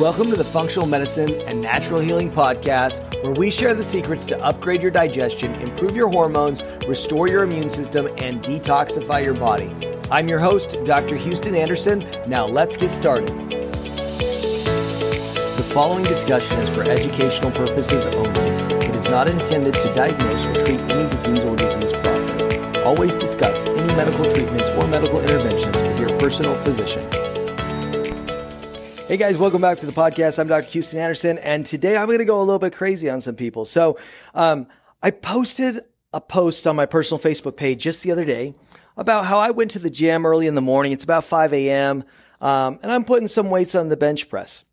Welcome to the Functional Medicine and Natural Healing Podcast, where we share the secrets to upgrade your digestion, improve your hormones, restore your immune system, and detoxify your body. I'm your host, Dr. Houston Anderson. Now let's get started. The following discussion is for educational purposes only. It is not intended to diagnose or treat any disease or disease process. Always discuss any medical treatments or medical interventions with your personal physician. Hey guys, welcome back to the podcast. I'm Dr. Houston Anderson, and today I'm going to go a little bit crazy on some people. So, um, I posted a post on my personal Facebook page just the other day about how I went to the gym early in the morning. It's about 5 a.m. Um, and I'm putting some weights on the bench press.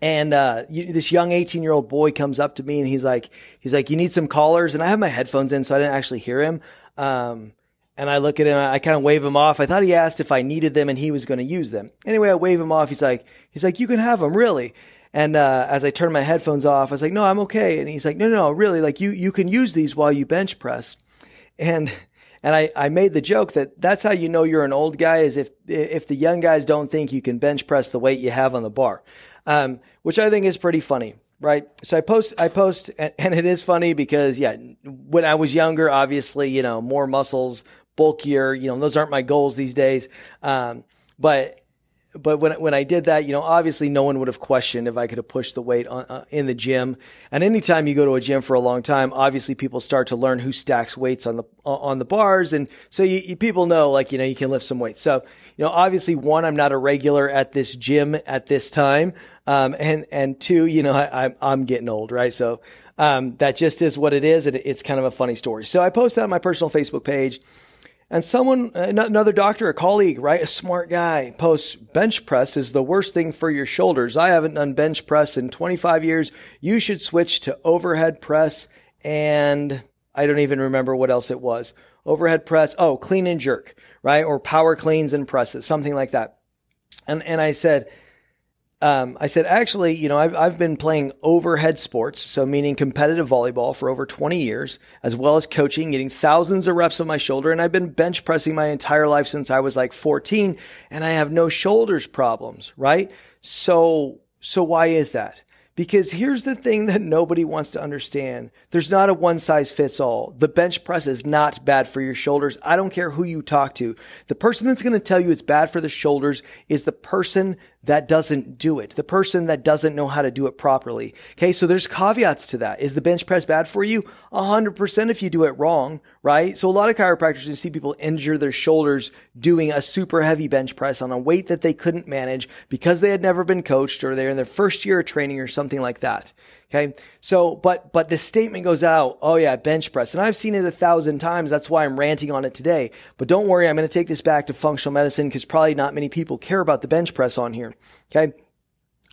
And uh, you, this young 18 year old boy comes up to me and he's like, he's like, you need some collars. And I have my headphones in, so I didn't actually hear him. Um, and I look at him, I kind of wave him off. I thought he asked if I needed them and he was going to use them. Anyway, I wave him off. He's like, he's like, you can have them, really. And uh, as I turn my headphones off, I was like, no, I'm okay. And he's like, no, no, no, really, like you, you can use these while you bench press. And and I, I made the joke that that's how you know you're an old guy is if if the young guys don't think you can bench press the weight you have on the bar, um, which I think is pretty funny right? So I post, I post, and it is funny because, yeah, when I was younger, obviously, you know, more muscles, bulkier. You know, those aren't my goals these days. Um, but but when when I did that, you know, obviously no one would have questioned if I could have pushed the weight on, uh, in the gym. And anytime you go to a gym for a long time, obviously people start to learn who stacks weights on the on the bars, and so you, you, people know like you know you can lift some weights. So you know, obviously one, I'm not a regular at this gym at this time, um, and and two, you know, I, I'm I'm getting old, right? So um, that just is what it is, and it's kind of a funny story. So I posted that on my personal Facebook page. And someone, uh, another doctor, a colleague, right? A smart guy posts bench press is the worst thing for your shoulders. I haven't done bench press in 25 years. You should switch to overhead press and I don't even remember what else it was. Overhead press. Oh, clean and jerk, right? Or power cleans and presses, something like that. And, and I said, um, I said, actually, you know, I've, I've been playing overhead sports, so meaning competitive volleyball for over 20 years, as well as coaching, getting thousands of reps on my shoulder. And I've been bench pressing my entire life since I was like 14 and I have no shoulders problems, right? So, so why is that? Because here's the thing that nobody wants to understand. There's not a one size fits all. The bench press is not bad for your shoulders. I don't care who you talk to. The person that's going to tell you it's bad for the shoulders is the person that doesn't do it, the person that doesn't know how to do it properly. Okay. So there's caveats to that. Is the bench press bad for you? A hundred percent if you do it wrong, right? So a lot of chiropractors, you see people injure their shoulders doing a super heavy bench press on a weight that they couldn't manage because they had never been coached or they're in their first year of training or something like that. Okay. So, but, but the statement goes out, oh yeah, bench press. And I've seen it a thousand times. That's why I'm ranting on it today. But don't worry. I'm going to take this back to functional medicine because probably not many people care about the bench press on here. Okay.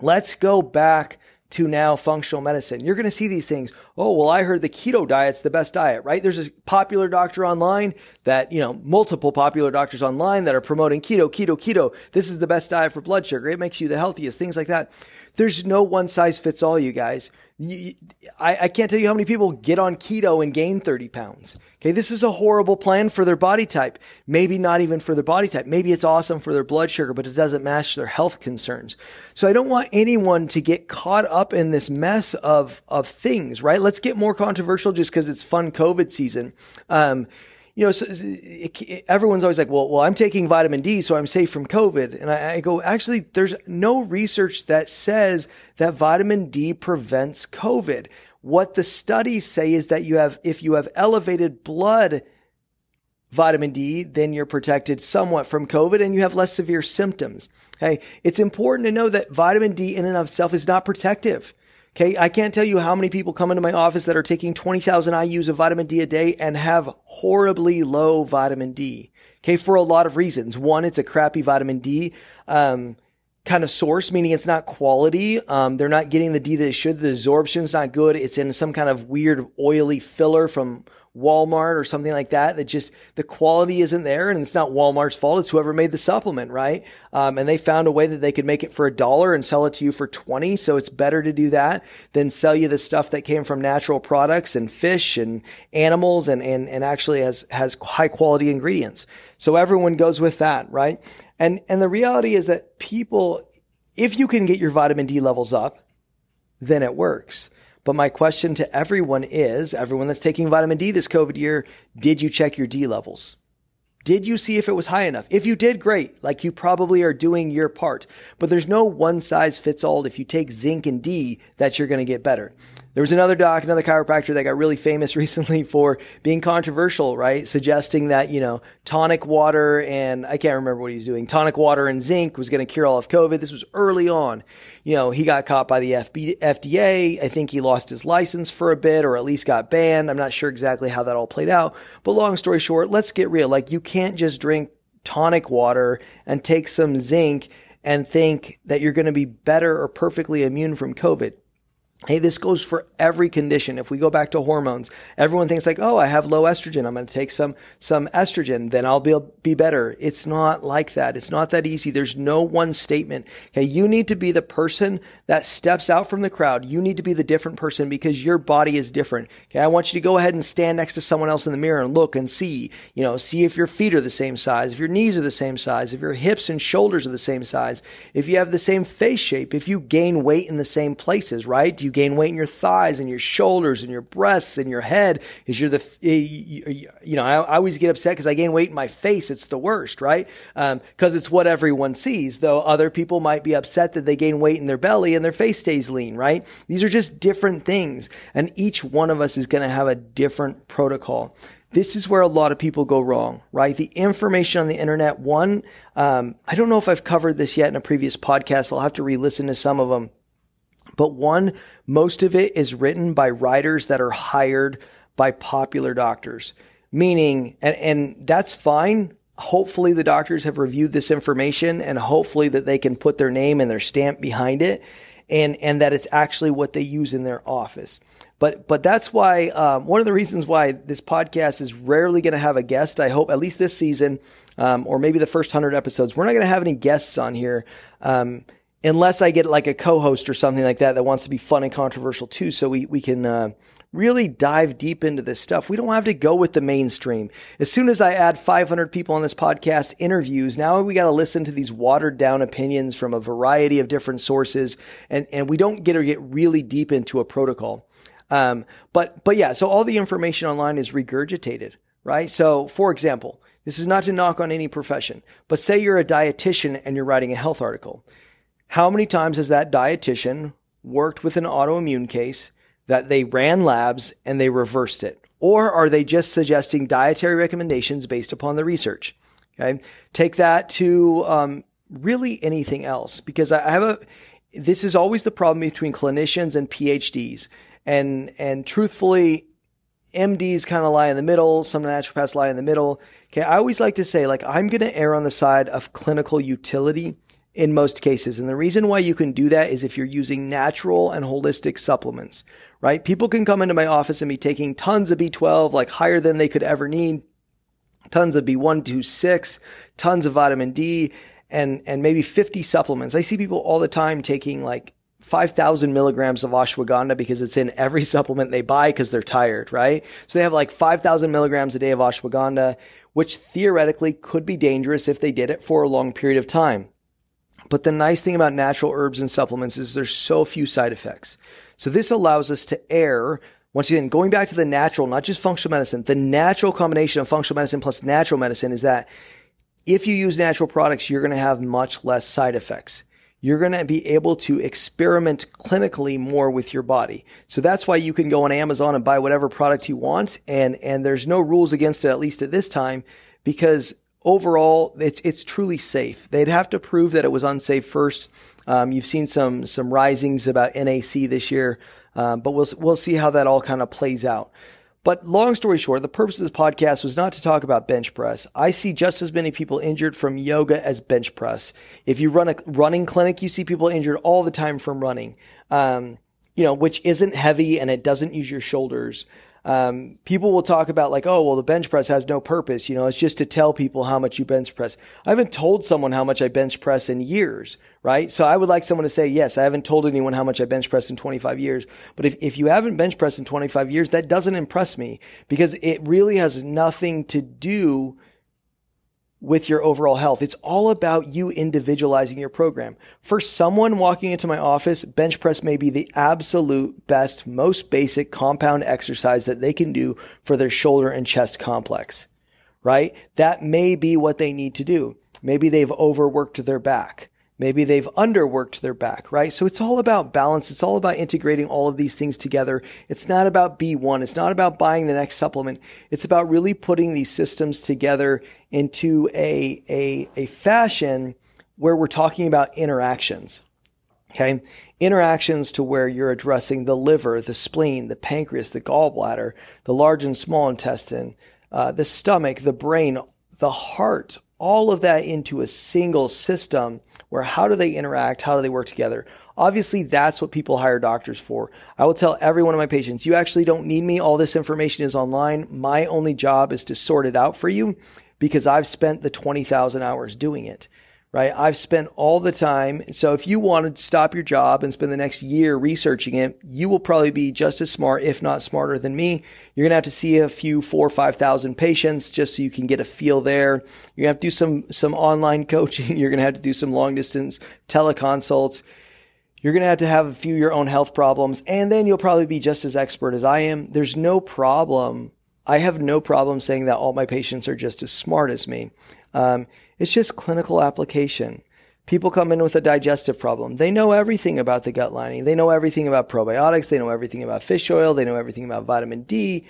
Let's go back to now functional medicine. You're going to see these things. Oh, well, I heard the keto diet's the best diet, right? There's a popular doctor online that, you know, multiple popular doctors online that are promoting keto, keto, keto. This is the best diet for blood sugar. It makes you the healthiest, things like that. There's no one size fits all, you guys. You, I, I can't tell you how many people get on keto and gain 30 pounds. Okay. This is a horrible plan for their body type. Maybe not even for their body type. Maybe it's awesome for their blood sugar, but it doesn't match their health concerns. So I don't want anyone to get caught up in this mess of, of things, right? Let's get more controversial just because it's fun COVID season. Um, you know, so it, it, everyone's always like, well, well, I'm taking vitamin D, so I'm safe from COVID. And I, I go, actually, there's no research that says that vitamin D prevents COVID. What the studies say is that you have, if you have elevated blood vitamin D, then you're protected somewhat from COVID and you have less severe symptoms. Okay. It's important to know that vitamin D in and of itself is not protective. Okay. I can't tell you how many people come into my office that are taking 20,000 IUs of vitamin D a day and have horribly low vitamin D. Okay. For a lot of reasons. One, it's a crappy vitamin D. Um, kind of source, meaning it's not quality. Um, they're not getting the D that they should. The absorption's not good. It's in some kind of weird oily filler from Walmart or something like that, that just the quality isn't there and it's not Walmart's fault. It's whoever made the supplement, right? Um, and they found a way that they could make it for a dollar and sell it to you for 20. So it's better to do that than sell you the stuff that came from natural products and fish and animals and, and, and actually has, has high quality ingredients. So everyone goes with that, right? And, and the reality is that people, if you can get your vitamin D levels up, then it works. But my question to everyone is, everyone that's taking vitamin D this COVID year, did you check your D levels? Did you see if it was high enough? If you did, great. Like you probably are doing your part. But there's no one size fits all. If you take zinc and D, that you're going to get better. There was another doc, another chiropractor that got really famous recently for being controversial, right? Suggesting that, you know, tonic water and I can't remember what he was doing. Tonic water and zinc was going to cure all of COVID. This was early on. You know, he got caught by the FB, FDA. I think he lost his license for a bit or at least got banned. I'm not sure exactly how that all played out. But long story short, let's get real. Like you can't just drink tonic water and take some zinc and think that you're going to be better or perfectly immune from COVID. Hey, this goes for every condition. If we go back to hormones, everyone thinks like, oh, I have low estrogen. I'm going to take some, some estrogen. Then I'll be, be better. It's not like that. It's not that easy. There's no one statement. Okay. You need to be the person that steps out from the crowd. You need to be the different person because your body is different. Okay. I want you to go ahead and stand next to someone else in the mirror and look and see, you know, see if your feet are the same size, if your knees are the same size, if your hips and shoulders are the same size, if you have the same face shape, if you gain weight in the same places, right? Do you gain weight in your thighs and your shoulders and your breasts and your head is you're the, you know, I, always get upset because I gain weight in my face. It's the worst, right? Um, cause it's what everyone sees, though other people might be upset that they gain weight in their belly and their face stays lean, right? These are just different things. And each one of us is going to have a different protocol this is where a lot of people go wrong, right? The information on the internet, one, um, I don't know if I've covered this yet in a previous podcast. I'll have to re-listen to some of them. But one, most of it is written by writers that are hired by popular doctors, meaning, and, and that's fine. Hopefully the doctors have reviewed this information and hopefully that they can put their name and their stamp behind it and, and that it's actually what they use in their office. But, but that's why, um, one of the reasons why this podcast is rarely going to have a guest. I hope at least this season, um, or maybe the first hundred episodes, we're not going to have any guests on here. Um, unless I get like a co-host or something like that that wants to be fun and controversial too, so we we can uh, really dive deep into this stuff. We don't have to go with the mainstream. As soon as I add 500 people on this podcast interviews, now we got to listen to these watered down opinions from a variety of different sources, and and we don't get to get really deep into a protocol. Um, but but yeah, so all the information online is regurgitated, right? So for example. This is not to knock on any profession, but say you're a dietitian and you're writing a health article. How many times has that dietitian worked with an autoimmune case that they ran labs and they reversed it? Or are they just suggesting dietary recommendations based upon the research? Okay. Take that to, um, really anything else because I have a, this is always the problem between clinicians and PhDs. And, and truthfully, MDs kind of lie in the middle. Some naturopaths lie in the middle. Okay. I always like to say, like, I'm going to err on the side of clinical utility in most cases. And the reason why you can do that is if you're using natural and holistic supplements, right? People can come into my office and be taking tons of B12, like higher than they could ever need, tons of B126, tons of vitamin D, and, and maybe 50 supplements. I see people all the time taking like 5,000 milligrams of ashwagandha because it's in every supplement they buy because they're tired, right? So they have like 5,000 milligrams a day of ashwagandha, which theoretically could be dangerous if they did it for a long period of time. But the nice thing about natural herbs and supplements is there's so few side effects. So this allows us to err once again, going back to the natural, not just functional medicine, the natural combination of functional medicine plus natural medicine is that if you use natural products, you're going to have much less side effects. You're going to be able to experiment clinically more with your body. So that's why you can go on Amazon and buy whatever product you want. And, and there's no rules against it, at least at this time, because overall, it's it's truly safe. They'd have to prove that it was unsafe first. Um, you've seen some some risings about NAC this year, um, but we'll we'll see how that all kind of plays out. But long story short, the purpose of this podcast was not to talk about bench press. I see just as many people injured from yoga as bench press. If you run a running clinic, you see people injured all the time from running. Um, you know, which isn't heavy and it doesn't use your shoulders um, people will talk about like, oh, well, the bench press has no purpose. You know, it's just to tell people how much you bench press. I haven't told someone how much I bench press in years, right? So I would like someone to say, yes, I haven't told anyone how much I bench press in 25 years. But if, if you haven't bench pressed in 25 years, that doesn't impress me because it really has nothing to do with your overall health. It's all about you individualizing your program. For someone walking into my office, bench press may be the absolute best, most basic compound exercise that they can do for their shoulder and chest complex, right? That may be what they need to do. Maybe they've overworked their back. Maybe they've underworked their back, right? So it's all about balance. It's all about integrating all of these things together. It's not about B1. It's not about buying the next supplement. It's about really putting these systems together into a, a, a fashion where we're talking about interactions. Okay. Interactions to where you're addressing the liver, the spleen, the pancreas, the gallbladder, the large and small intestine, uh, the stomach, the brain, the heart, all of that into a single system where how do they interact? How do they work together? Obviously, that's what people hire doctors for. I will tell every one of my patients, you actually don't need me. All this information is online. My only job is to sort it out for you because I've spent the 20,000 hours doing it right? I've spent all the time. So if you want to stop your job and spend the next year researching it, you will probably be just as smart, if not smarter than me. You're going to have to see a few four or 5,000 patients just so you can get a feel there. You're going to have to do some, some online coaching. You're going to have to do some long distance teleconsults. You're going to have to have a few your own health problems and then you'll probably be just as expert as I am. There's no problem. I have no problem saying that all my patients are just as smart as me. Um, it's just clinical application. People come in with a digestive problem. They know everything about the gut lining. They know everything about probiotics. They know everything about fish oil. They know everything about vitamin D.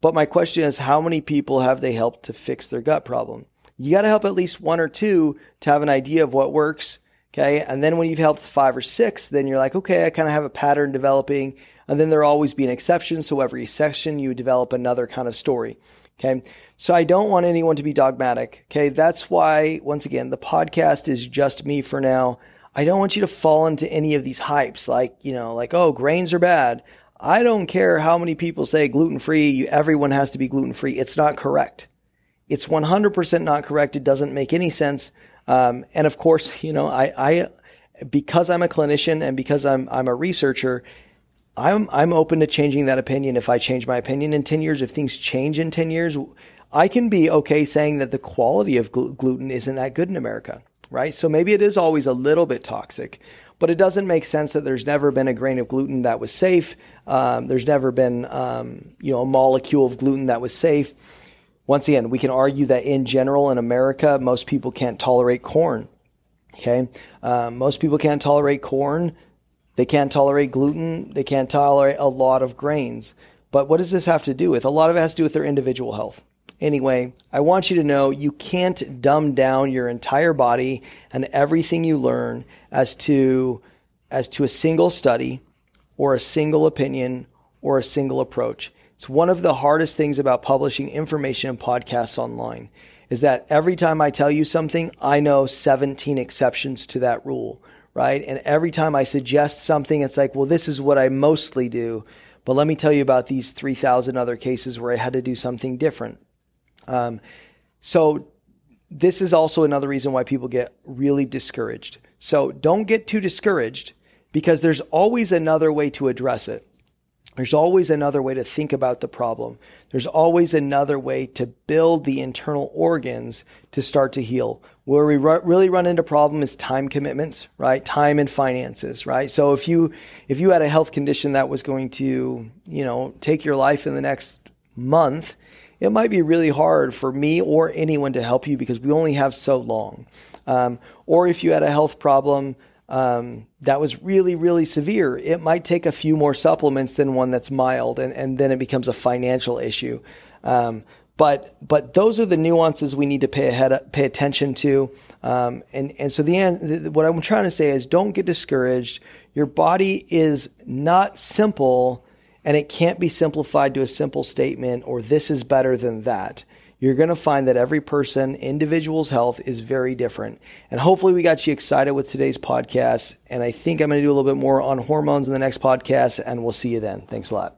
But my question is, how many people have they helped to fix their gut problem? You got to help at least one or two to have an idea of what works. Okay. And then when you've helped five or six, then you're like, okay, I kind of have a pattern developing. And then there'll always be an exception. So every session you develop another kind of story. Okay. So I don't want anyone to be dogmatic. Okay. That's why, once again, the podcast is just me for now. I don't want you to fall into any of these hypes like, you know, like, oh, grains are bad. I don't care how many people say gluten free. Everyone has to be gluten free. It's not correct. It's 100% not correct. It doesn't make any sense. Um, and of course, you know, I, I, because I'm a clinician and because I'm, I'm a researcher, I'm, I'm open to changing that opinion if I change my opinion in 10 years. If things change in 10 years, I can be okay saying that the quality of gl- gluten isn't that good in America, right? So maybe it is always a little bit toxic, but it doesn't make sense that there's never been a grain of gluten that was safe. Um, there's never been, um, you know, a molecule of gluten that was safe. Once again, we can argue that in general in America, most people can't tolerate corn. Okay. Um, most people can't tolerate corn. They can't tolerate gluten. They can't tolerate a lot of grains. But what does this have to do with? A lot of it has to do with their individual health. Anyway, I want you to know you can't dumb down your entire body and everything you learn as to as to a single study or a single opinion or a single approach. It's one of the hardest things about publishing information and podcasts online is that every time I tell you something, I know 17 exceptions to that rule, right? And every time I suggest something, it's like, well, this is what I mostly do. But let me tell you about these 3,000 other cases where I had to do something different. Um, so this is also another reason why people get really discouraged. So don't get too discouraged because there's always another way to address it. There's always another way to think about the problem. There's always another way to build the internal organs to start to heal. Where we really run into problem is time commitments, right? Time and finances, right? So if you, if you had a health condition that was going to, you know, take your life in the next month, it might be really hard for me or anyone to help you because we only have so long. Um, or if you had a health problem um, that was really, really severe, it might take a few more supplements than one that's mild, and, and then it becomes a financial issue. Um, but but those are the nuances we need to pay ahead pay attention to. Um, and and so the what I'm trying to say is don't get discouraged. Your body is not simple and it can't be simplified to a simple statement or this is better than that. You're going to find that every person, individual's health is very different. And hopefully we got you excited with today's podcast. And I think I'm going to do a little bit more on hormones in the next podcast and we'll see you then. Thanks a lot.